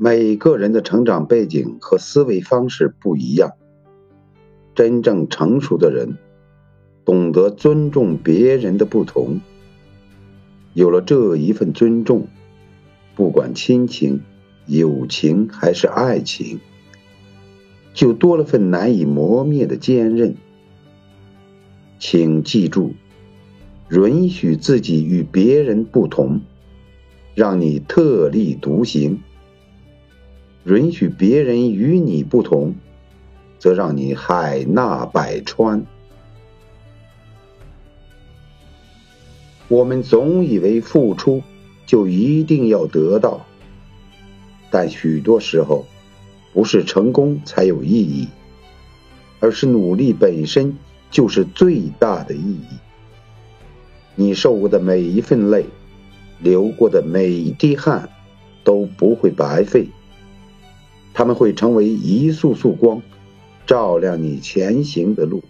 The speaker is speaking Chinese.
每个人的成长背景和思维方式不一样。真正成熟的人，懂得尊重别人的不同。有了这一份尊重，不管亲情、友情还是爱情，就多了份难以磨灭的坚韧。请记住，允许自己与别人不同，让你特立独行；允许别人与你不同，则让你海纳百川。我们总以为付出就一定要得到，但许多时候，不是成功才有意义，而是努力本身就是最大的意义。你受过的每一份累，流过的每一滴汗，都不会白费，他们会成为一束束光。照亮你前行的路。